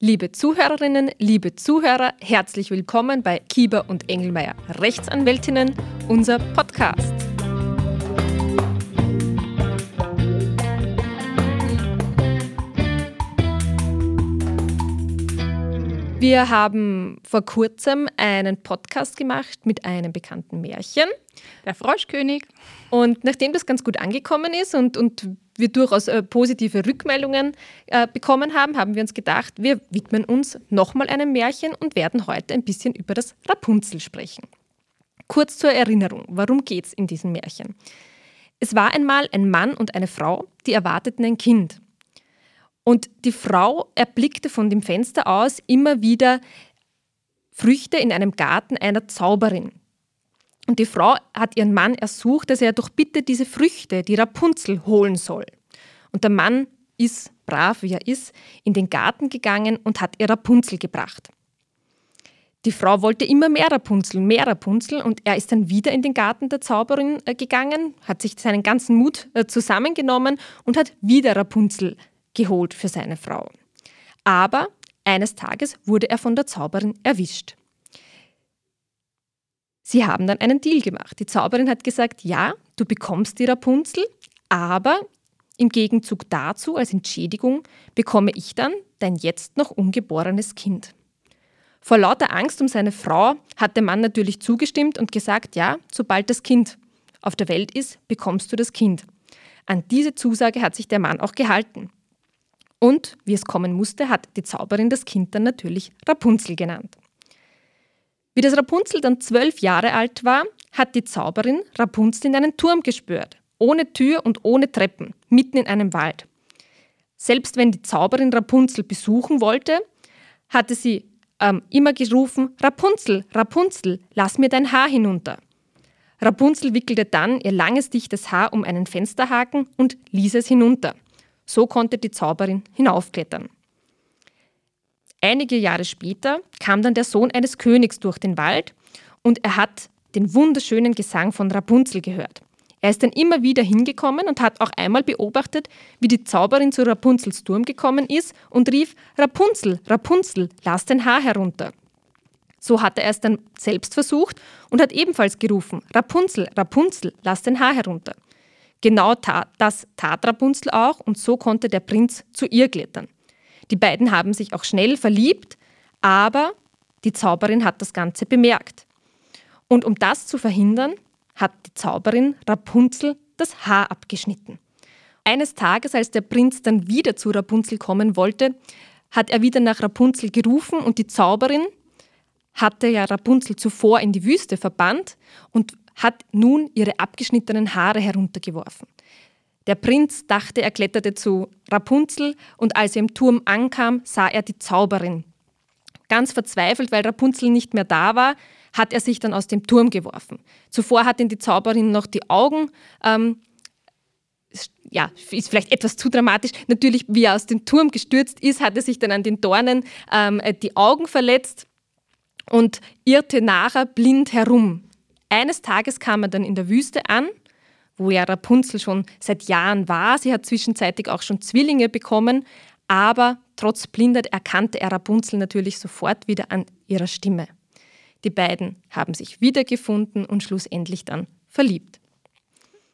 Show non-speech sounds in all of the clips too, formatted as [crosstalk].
Liebe Zuhörerinnen, liebe Zuhörer, herzlich willkommen bei Kieber und Engelmeier Rechtsanwältinnen, unser Podcast. Wir haben vor kurzem einen Podcast gemacht mit einem bekannten Märchen. Der Froschkönig. Und nachdem das ganz gut angekommen ist und, und wir durchaus äh, positive Rückmeldungen äh, bekommen haben, haben wir uns gedacht, wir widmen uns nochmal einem Märchen und werden heute ein bisschen über das Rapunzel sprechen. Kurz zur Erinnerung, warum geht es in diesem Märchen? Es war einmal ein Mann und eine Frau, die erwarteten ein Kind. Und die Frau erblickte von dem Fenster aus immer wieder Früchte in einem Garten einer Zauberin. Und die Frau hat ihren Mann ersucht, dass er doch bitte diese Früchte, die Rapunzel, holen soll. Und der Mann ist, brav wie er ist, in den Garten gegangen und hat ihr Rapunzel gebracht. Die Frau wollte immer mehr Rapunzel, mehr Rapunzel und er ist dann wieder in den Garten der Zauberin äh, gegangen, hat sich seinen ganzen Mut äh, zusammengenommen und hat wieder Rapunzel geholt für seine Frau. Aber eines Tages wurde er von der Zauberin erwischt. Sie haben dann einen Deal gemacht. Die Zauberin hat gesagt, ja, du bekommst die Rapunzel, aber im Gegenzug dazu, als Entschädigung, bekomme ich dann dein jetzt noch ungeborenes Kind. Vor lauter Angst um seine Frau hat der Mann natürlich zugestimmt und gesagt, ja, sobald das Kind auf der Welt ist, bekommst du das Kind. An diese Zusage hat sich der Mann auch gehalten. Und, wie es kommen musste, hat die Zauberin das Kind dann natürlich Rapunzel genannt. Wie das Rapunzel dann zwölf Jahre alt war, hat die Zauberin Rapunzel in einen Turm gespürt, ohne Tür und ohne Treppen, mitten in einem Wald. Selbst wenn die Zauberin Rapunzel besuchen wollte, hatte sie ähm, immer gerufen, Rapunzel, Rapunzel, lass mir dein Haar hinunter. Rapunzel wickelte dann ihr langes, dichtes Haar um einen Fensterhaken und ließ es hinunter. So konnte die Zauberin hinaufklettern. Einige Jahre später kam dann der Sohn eines Königs durch den Wald und er hat den wunderschönen Gesang von Rapunzel gehört. Er ist dann immer wieder hingekommen und hat auch einmal beobachtet, wie die Zauberin zu Rapunzels Turm gekommen ist und rief Rapunzel, Rapunzel, lass dein Haar herunter. So hat er es dann selbst versucht und hat ebenfalls gerufen Rapunzel, Rapunzel, lass dein Haar herunter. Genau tat, das tat Rapunzel auch und so konnte der Prinz zu ihr klettern. Die beiden haben sich auch schnell verliebt, aber die Zauberin hat das Ganze bemerkt. Und um das zu verhindern, hat die Zauberin Rapunzel das Haar abgeschnitten. Eines Tages, als der Prinz dann wieder zu Rapunzel kommen wollte, hat er wieder nach Rapunzel gerufen und die Zauberin hatte ja Rapunzel zuvor in die Wüste verbannt und hat nun ihre abgeschnittenen Haare heruntergeworfen. Der Prinz dachte, er kletterte zu Rapunzel und als er im Turm ankam, sah er die Zauberin. Ganz verzweifelt, weil Rapunzel nicht mehr da war, hat er sich dann aus dem Turm geworfen. Zuvor hat ihn die Zauberin noch die Augen, ähm, ja, ist vielleicht etwas zu dramatisch, natürlich, wie er aus dem Turm gestürzt ist, hat er sich dann an den Dornen ähm, die Augen verletzt und irrte nachher blind herum. Eines Tages kam er dann in der Wüste an, wo ja Rapunzel schon seit Jahren war. Sie hat zwischenzeitlich auch schon Zwillinge bekommen, aber trotz Blindheit erkannte er Rapunzel natürlich sofort wieder an ihrer Stimme. Die beiden haben sich wiedergefunden und schlussendlich dann verliebt.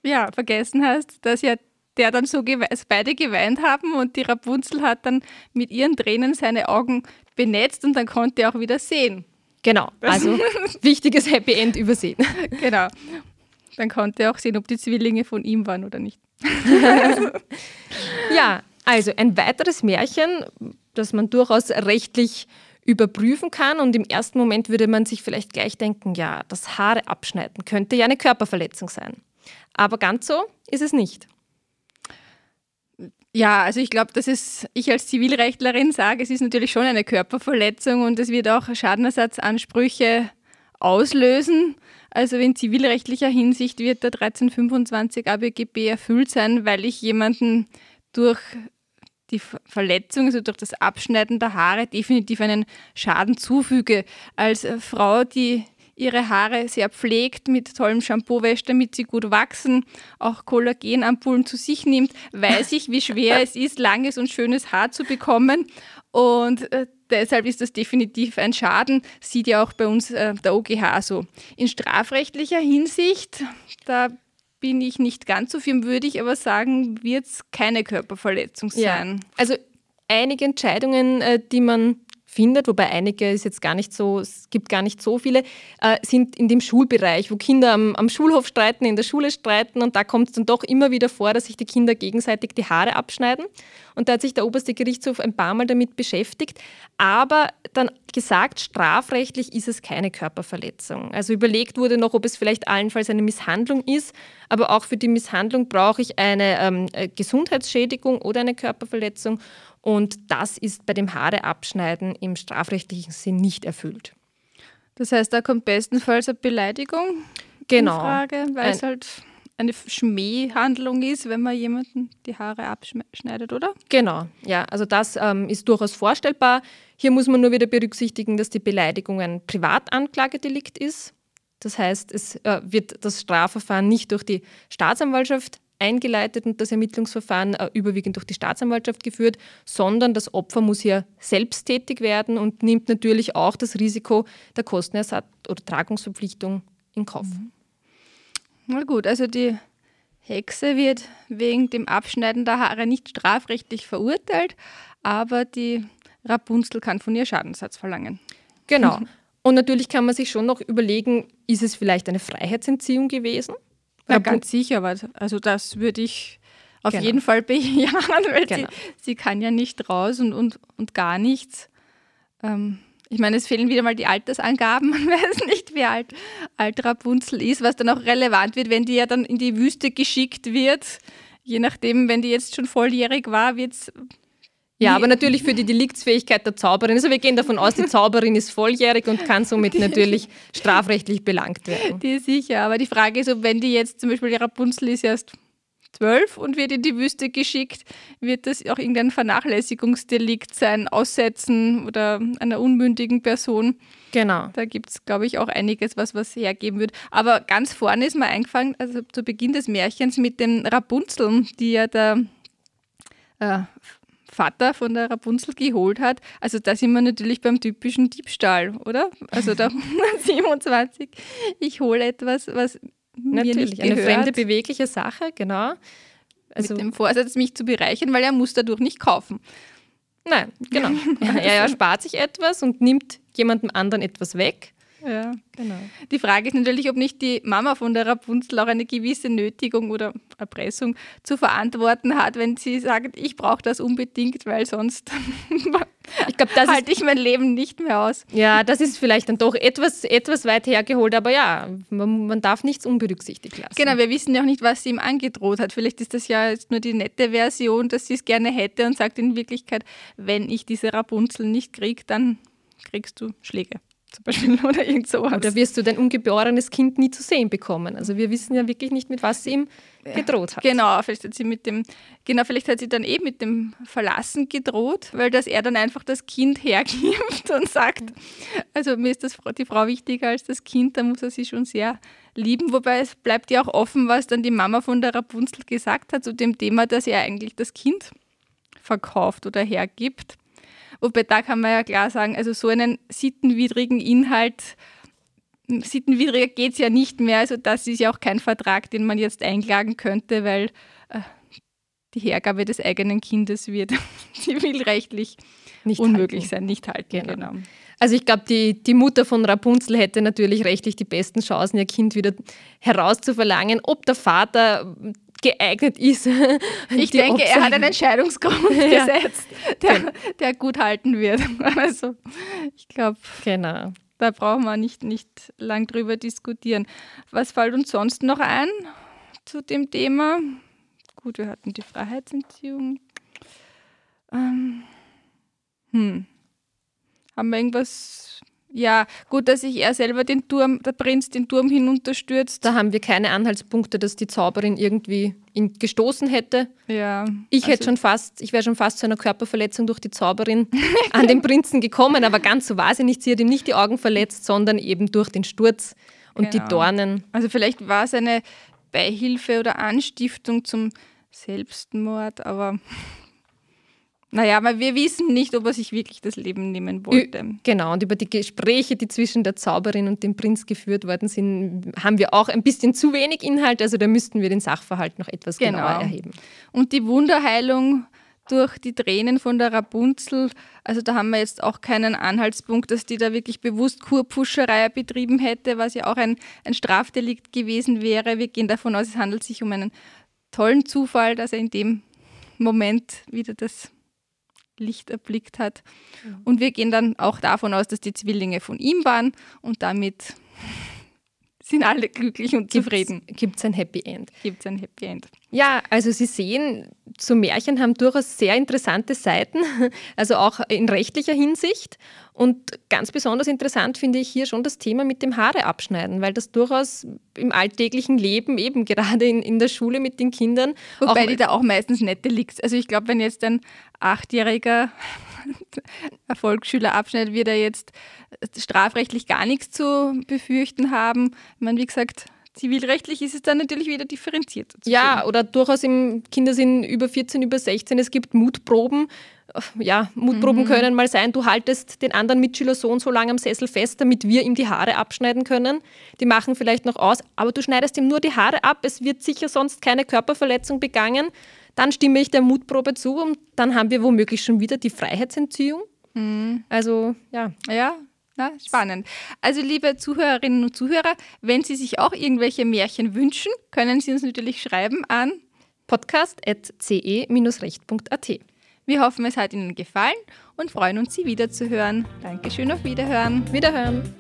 Ja, vergessen hast, dass ja der dann so gewe beide geweint haben und die Rapunzel hat dann mit ihren Tränen seine Augen benetzt und dann konnte er auch wieder sehen. Genau, also [laughs] wichtiges Happy End übersehen. Genau. Dann konnte er auch sehen, ob die Zwillinge von ihm waren oder nicht. [laughs] ja, also ein weiteres Märchen, das man durchaus rechtlich überprüfen kann. Und im ersten Moment würde man sich vielleicht gleich denken, ja, das Haare abschneiden könnte ja eine Körperverletzung sein. Aber ganz so ist es nicht. Ja, also ich glaube, dass es, ich als Zivilrechtlerin sage, es ist natürlich schon eine Körperverletzung und es wird auch Schadenersatzansprüche auslösen. Also in zivilrechtlicher Hinsicht wird der 1325 ABGB erfüllt sein, weil ich jemanden durch die Verletzung, also durch das Abschneiden der Haare, definitiv einen Schaden zufüge. Als Frau, die ihre Haare sehr pflegt, mit tollem Shampoo wäscht, damit sie gut wachsen, auch Kollagenampullen zu sich nimmt, weiß ich, wie schwer es ist, langes und schönes Haar zu bekommen. Und äh, deshalb ist das definitiv ein Schaden, sieht ja auch bei uns äh, der OGH so. In strafrechtlicher Hinsicht, da bin ich nicht ganz so firm, würde ich aber sagen, wird es keine Körperverletzung sein. Ja. Also einige Entscheidungen, äh, die man findet, wobei einige ist jetzt gar nicht so, es gibt gar nicht so viele, äh, sind in dem Schulbereich, wo Kinder am, am, Schulhof streiten, in der Schule streiten und da kommt es dann doch immer wieder vor, dass sich die Kinder gegenseitig die Haare abschneiden. Und da hat sich der oberste Gerichtshof ein paar Mal damit beschäftigt, aber dann gesagt, strafrechtlich ist es keine Körperverletzung. Also überlegt wurde noch, ob es vielleicht allenfalls eine Misshandlung ist, aber auch für die Misshandlung brauche ich eine ähm, äh, Gesundheitsschädigung oder eine Körperverletzung. Und das ist bei dem Haareabschneiden im strafrechtlichen Sinn nicht erfüllt. Das heißt, da kommt bestenfalls eine Beleidigung genau. in Frage, weil es halt eine Schmähhandlung ist, wenn man jemanden die Haare abschneidet, oder? Genau, ja, also das ähm, ist durchaus vorstellbar. Hier muss man nur wieder berücksichtigen, dass die Beleidigung ein Privatanklagedelikt ist. Das heißt, es äh, wird das Strafverfahren nicht durch die Staatsanwaltschaft eingeleitet und das Ermittlungsverfahren äh, überwiegend durch die Staatsanwaltschaft geführt, sondern das Opfer muss hier selbst tätig werden und nimmt natürlich auch das Risiko der Kostenersatz- oder Tragungsverpflichtung in Kauf. Mhm. Na gut, also die Hexe wird wegen dem Abschneiden der Haare nicht strafrechtlich verurteilt, aber die Rapunzel kann von ihr Schadensersatz verlangen. Genau. Und natürlich kann man sich schon noch überlegen, ist es vielleicht eine Freiheitsentziehung gewesen? Ja, ganz sicher, aber also das würde ich auf genau. jeden Fall bejahen, weil genau. sie, sie kann ja nicht raus und, und, und gar nichts. Ähm, ich meine, es fehlen wieder mal die Altersangaben. [laughs] Man weiß nicht, wie alt, alt Rapunzel ist, was dann auch relevant wird, wenn die ja dann in die Wüste geschickt wird. Je nachdem, wenn die jetzt schon volljährig war, wird es ja, aber natürlich für die Deliktsfähigkeit der Zauberin. Also wir gehen davon aus, die Zauberin ist volljährig und kann somit [laughs] natürlich strafrechtlich belangt werden. Die ist sicher, aber die Frage ist, ob wenn die jetzt zum Beispiel die Rapunzel ist erst zwölf und wird in die Wüste geschickt, wird das auch irgendein Vernachlässigungsdelikt sein, Aussetzen oder einer unmündigen Person. Genau. Da gibt es, glaube ich, auch einiges, was was hergeben wird. Aber ganz vorne ist mir eingefallen, also zu Beginn des Märchens mit den Rapunzeln, die ja der äh, Vater von der Rapunzel geholt hat. Also da sind wir natürlich beim typischen Diebstahl, oder? Also da [laughs] [laughs] 127, ich hole etwas, was natürlich eine fremde bewegliche Sache, genau. Also mit dem Vorsatz, mich zu bereichern, weil er muss dadurch nicht kaufen. Nein, genau. [laughs] er erspart sich etwas und nimmt jemandem anderen etwas weg ja, genau. Die Frage ist natürlich, ob nicht die Mama von der Rapunzel auch eine gewisse Nötigung oder Erpressung zu verantworten hat, wenn sie sagt, ich brauche das unbedingt, weil sonst [laughs] ich glaub, das halte ich mein Leben nicht mehr aus. Ja, das ist vielleicht dann doch etwas, etwas weit hergeholt, aber ja, man, man darf nichts unberücksichtigt lassen. Genau, wir wissen ja auch nicht, was sie ihm angedroht hat. Vielleicht ist das ja jetzt nur die nette Version, dass sie es gerne hätte und sagt in Wirklichkeit, wenn ich diese Rapunzel nicht kriege, dann kriegst du Schläge zum Beispiel [laughs] oder irgend sowas. Oder wirst du dein ungeborenes Kind nie zu sehen bekommen? Also wir wissen ja wirklich nicht, mit was sie ihm gedroht hat. Genau, vielleicht hat sie mit dem, genau, vielleicht hat sie dann eben mit dem Verlassen gedroht, weil dass er dann einfach das Kind hergibt [laughs] und sagt, also mir ist das, die Frau wichtiger als das Kind, da muss er sie schon sehr lieben. Wobei es bleibt ja auch offen, was dann die Mama von der Rapunzel gesagt hat zu dem Thema, dass er eigentlich das Kind verkauft oder hergibt. Wobei da kann man ja klar sagen, also so einen sittenwidrigen Inhalt, sittenwidriger geht es ja nicht mehr. Also das ist ja auch kein Vertrag, den man jetzt einklagen könnte, weil äh, die Hergabe des eigenen Kindes wird [laughs] zivilrechtlich nicht unmöglich halten. sein, nicht halten. Genau. genau. Also ich glaube, die, die Mutter von Rapunzel hätte natürlich rechtlich die besten Chancen, ihr Kind wieder herauszuverlangen. Ob der Vater geeignet ist. [laughs] Ich denke, Opfer. er hat einen Entscheidungsgrund [laughs] [laughs] ja. gesetzt, der, genau. der gut halten wird. Also ich glaube, genau. da brauchen wir nicht, nicht lang drüber diskutieren. Was fällt uns sonst noch ein zu dem Thema? Gut, wir hatten die Freiheitsentziehung. Ähm, hm. Haben wir irgendwas ja, gut, dass sich er selber den Turm, der Prinz den Turm hinunterstürzt. Da haben wir keine Anhaltspunkte, dass die Zauberin irgendwie ihn gestoßen hätte. Ja. Ich also hätte schon fast, ich wäre schon fast zu einer Körperverletzung durch die Zauberin [laughs] an den Prinzen gekommen, aber ganz so war sie nicht. Sie hat ihm nicht die Augen verletzt, sondern eben durch den Sturz und genau. die Dornen. Also vielleicht war es eine Beihilfe oder Anstiftung zum Selbstmord, aber Naja, aber wir wissen nicht, ob er sich wirklich das Leben nehmen wollte. Genau, und über die Gespräche, die zwischen der Zauberin und dem Prinz geführt worden sind, haben wir auch ein bisschen zu wenig Inhalt. Also da müssten wir den Sachverhalt noch etwas genau. genauer erheben. Und die Wunderheilung durch die Tränen von der Rapunzel, also da haben wir jetzt auch keinen Anhaltspunkt, dass die da wirklich bewusst Kurpuscherei betrieben hätte, was ja auch ein, ein Strafdelikt gewesen wäre. Wir gehen davon aus, es handelt sich um einen tollen Zufall, dass er in dem Moment wieder das Licht erblickt hat. Und wir gehen dann auch davon aus, dass die Zwillinge von ihm waren und damit sind alle glücklich und zufrieden. Gibt es ein Happy End? Gibt es ein Happy End. Ja, also Sie sehen, so Märchen haben durchaus sehr interessante Seiten, [laughs] also auch in rechtlicher Hinsicht. Und ganz besonders interessant finde ich hier schon das Thema mit dem Haare abschneiden, weil das durchaus im alltäglichen Leben, eben gerade in, in der Schule mit den Kindern. Wobei die da auch meistens nette liegt. Also ich glaube, wenn jetzt ein Achtjähriger [laughs] Erfolgsschüler abschneidet, wird er jetzt strafrechtlich gar nichts zu befürchten haben. Ich meine, wie gesagt, zivilrechtlich ist es dann natürlich wieder differenziert. Ja, oder durchaus im Kindersinn über 14, über 16, es gibt Mutproben. Ja, Mutproben mhm. können mal sein, du haltest den anderen Mitschüler so und so lange am Sessel fest, damit wir ihm die Haare abschneiden können. Die machen vielleicht noch aus, aber du schneidest ihm nur die Haare ab, es wird sicher sonst keine Körperverletzung begangen dann stimme ich der Mutprobe zu und dann haben wir womöglich schon wieder die Freiheitsentziehung. Mhm. Also ja. Ja, na, spannend. Also liebe Zuhörerinnen und Zuhörer, wenn Sie sich auch irgendwelche Märchen wünschen, können Sie uns natürlich schreiben an podcast.ce-recht.at. Wir hoffen, es hat Ihnen gefallen und freuen uns, Sie wiederzuhören. Dankeschön, auf Wiederhören. Wiederhören.